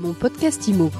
Mon podcast IMO.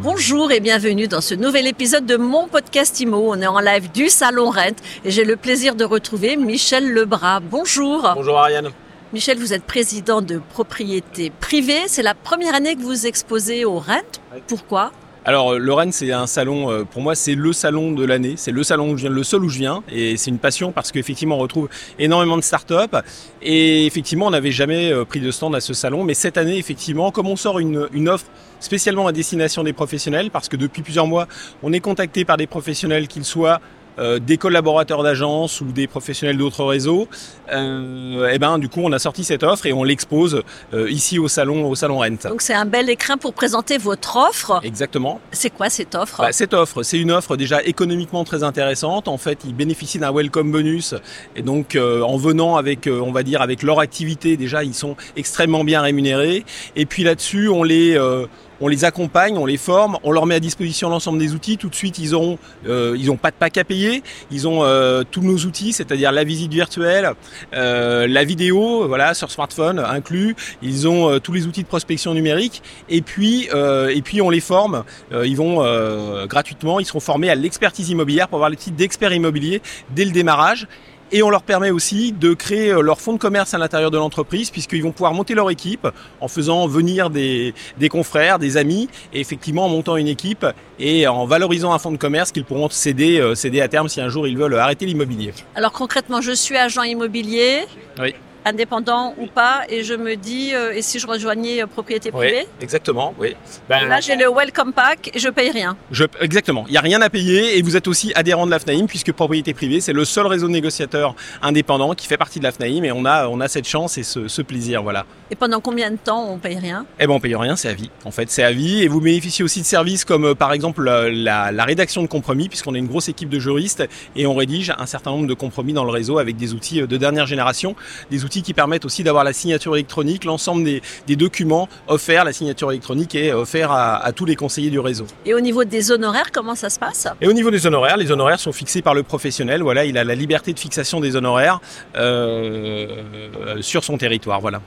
Bonjour et bienvenue dans ce nouvel épisode de mon podcast IMO. On est en live du Salon Rent et j'ai le plaisir de retrouver Michel Lebras. Bonjour. Bonjour Ariane. Michel, vous êtes président de propriété privée. C'est la première année que vous exposez au Rent. Pourquoi? Alors le Rennes c'est un salon, euh, pour moi c'est le salon de l'année, c'est le salon où je viens, le seul où je viens, et c'est une passion parce qu'effectivement on retrouve énormément de start-up, et effectivement on n'avait jamais euh, pris de stand à ce salon, mais cette année effectivement comme on sort une offre spécialement à destination des professionnels, parce que depuis plusieurs mois on est contacté par des professionnels qu'ils soient euh, des collaborateurs d'agence ou des professionnels d'autres réseaux, euh, et ben du coup on a sorti cette offre et on l'expose euh, ici au salon au salon Rent. Donc c'est un bel écrin pour présenter votre offre. Exactement. C'est quoi cette offre? Bah, Cette offre, c'est une offre déjà économiquement très intéressante. En fait, ils bénéficient d'un welcome bonus et donc en venant avec, on va dire, avec leur activité déjà, ils sont extrêmement bien rémunérés. Et puis là-dessus, on les on les accompagne, on les forme, on leur met à disposition l'ensemble des outils. Tout de suite, ils auront, euh, n'ont pas de pack à payer. Ils ont euh, tous nos outils, c'est-à-dire la visite virtuelle, euh, la vidéo, voilà, sur smartphone inclus. Ils ont tous les outils de prospection numérique. Et puis, et puis on les forme. ils vont gratuitement, ils seront formés à l'expertise immobilière pour avoir le titre d'expert immobilier dès le démarrage. Et on leur permet aussi de créer euh, leur fonds de commerce à l'intérieur de l'entreprise, puisqu'ils vont pouvoir monter leur équipe en faisant venir des, des confrères, des amis, et effectivement en montant une équipe et en valorisant un fonds de commerce qu'ils pourront céder, euh, céder à terme si un jour ils veulent arrêter l'immobilier. Alors concrètement, je suis agent immobilier. Oui indépendant ou pas, et je me dis, euh, et si je rejoignais euh, propriété privée? oui, Exactement, oui. Ben, là, j'ai le Welcome Pack et je paye rien. Je, exactement, il n'y a rien à payer et vous êtes aussi adhérent de l'AFNAIM puisque propriété privée, c'est le seul réseau de négociateurs indépendants qui fait partie de l'AFNAIM et on a, on a cette chance et ce, ce, plaisir, voilà. Et pendant combien de temps on paye rien? Eh ben on paye rien, c'est à vie. En fait, c'est à vie et vous bénéficiez aussi de services comme euh, par exemple la, la rédaction de compromis puisqu'on a une grosse équipe de juristes et on rédige un certain nombre de compromis dans le réseau avec des outils de dernière génération, des outils qui permettent aussi d'avoir la signature électronique, l'ensemble des, des, documents offerts, la signature électronique est offerte à, à, tous les conseillers du réseau. Et au niveau des honoraires, comment ça se passe? Et au niveau des honoraires, les honoraires sont fixés par le professionnel. Voilà, il a la liberté de fixation des honoraires euh, sur son territoire. Voilà.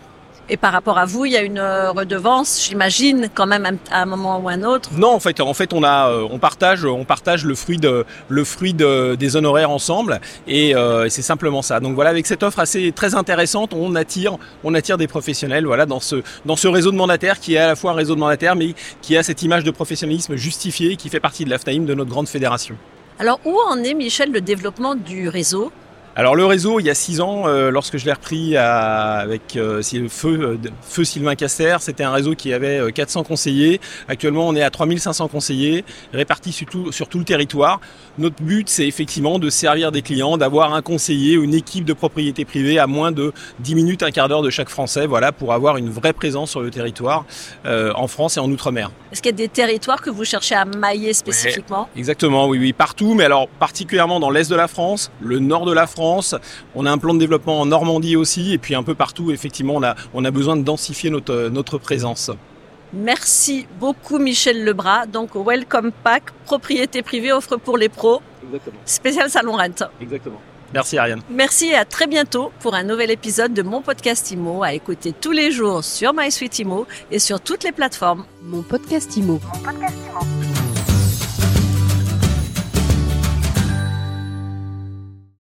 Et par rapport à vous, il y a une euh, redevance, j'imagine, quand même à un moment ou un autre? Non, en fait, en fait, on a, euh, on partage, on partage le fruit de, le fruit de, des honoraires ensemble, et euh, c'est simplement ça. Donc voilà, avec cette offre assez très intéressante, on attire, on attire des professionnels, voilà, dans ce, dans ce réseau de mandataires qui est à la fois un réseau de mandataires, mais qui a cette image de professionnalisme justifié, qui fait partie de l'AFNAIM, de notre grande fédération. Alors où en est, Michel, le développement du réseau? Alors le réseau, il y a six ans, euh, lorsque je l'ai repris à, avec euh, feu, euh, feu Sylvain Casser, c'était un réseau qui avait 400 conseillers. Actuellement, on est à 3500 conseillers répartis sur tout, sur tout le territoire. Notre but, c'est effectivement de servir des clients, d'avoir un conseiller ou une équipe de propriété privée à moins de 10 minutes, un quart d'heure de chaque Français, voilà, pour avoir une vraie présence sur le territoire en France et en Outre-mer. Est-ce qu'il y a des territoires que vous cherchez à mailler spécifiquement? Ouais, Exactement, oui, oui, partout, mais alors particulièrement dans l'est de la France, le nord de la France on a un plan de développement en Normandie aussi, et puis un peu partout, effectivement, on a, on a besoin de densifier notre, notre présence. Merci beaucoup Michel Lebras. Donc Welcome Pack, propriété privée, offre pour les pros. Exactement. Spécial Salon Rent. Exactement. Merci Ariane. Merci et à très bientôt pour un nouvel épisode de mon podcast IMO à écouter tous les jours sur MySuite IMO et sur toutes les plateformes. Mon podcast IMO. Mon podcast IMO.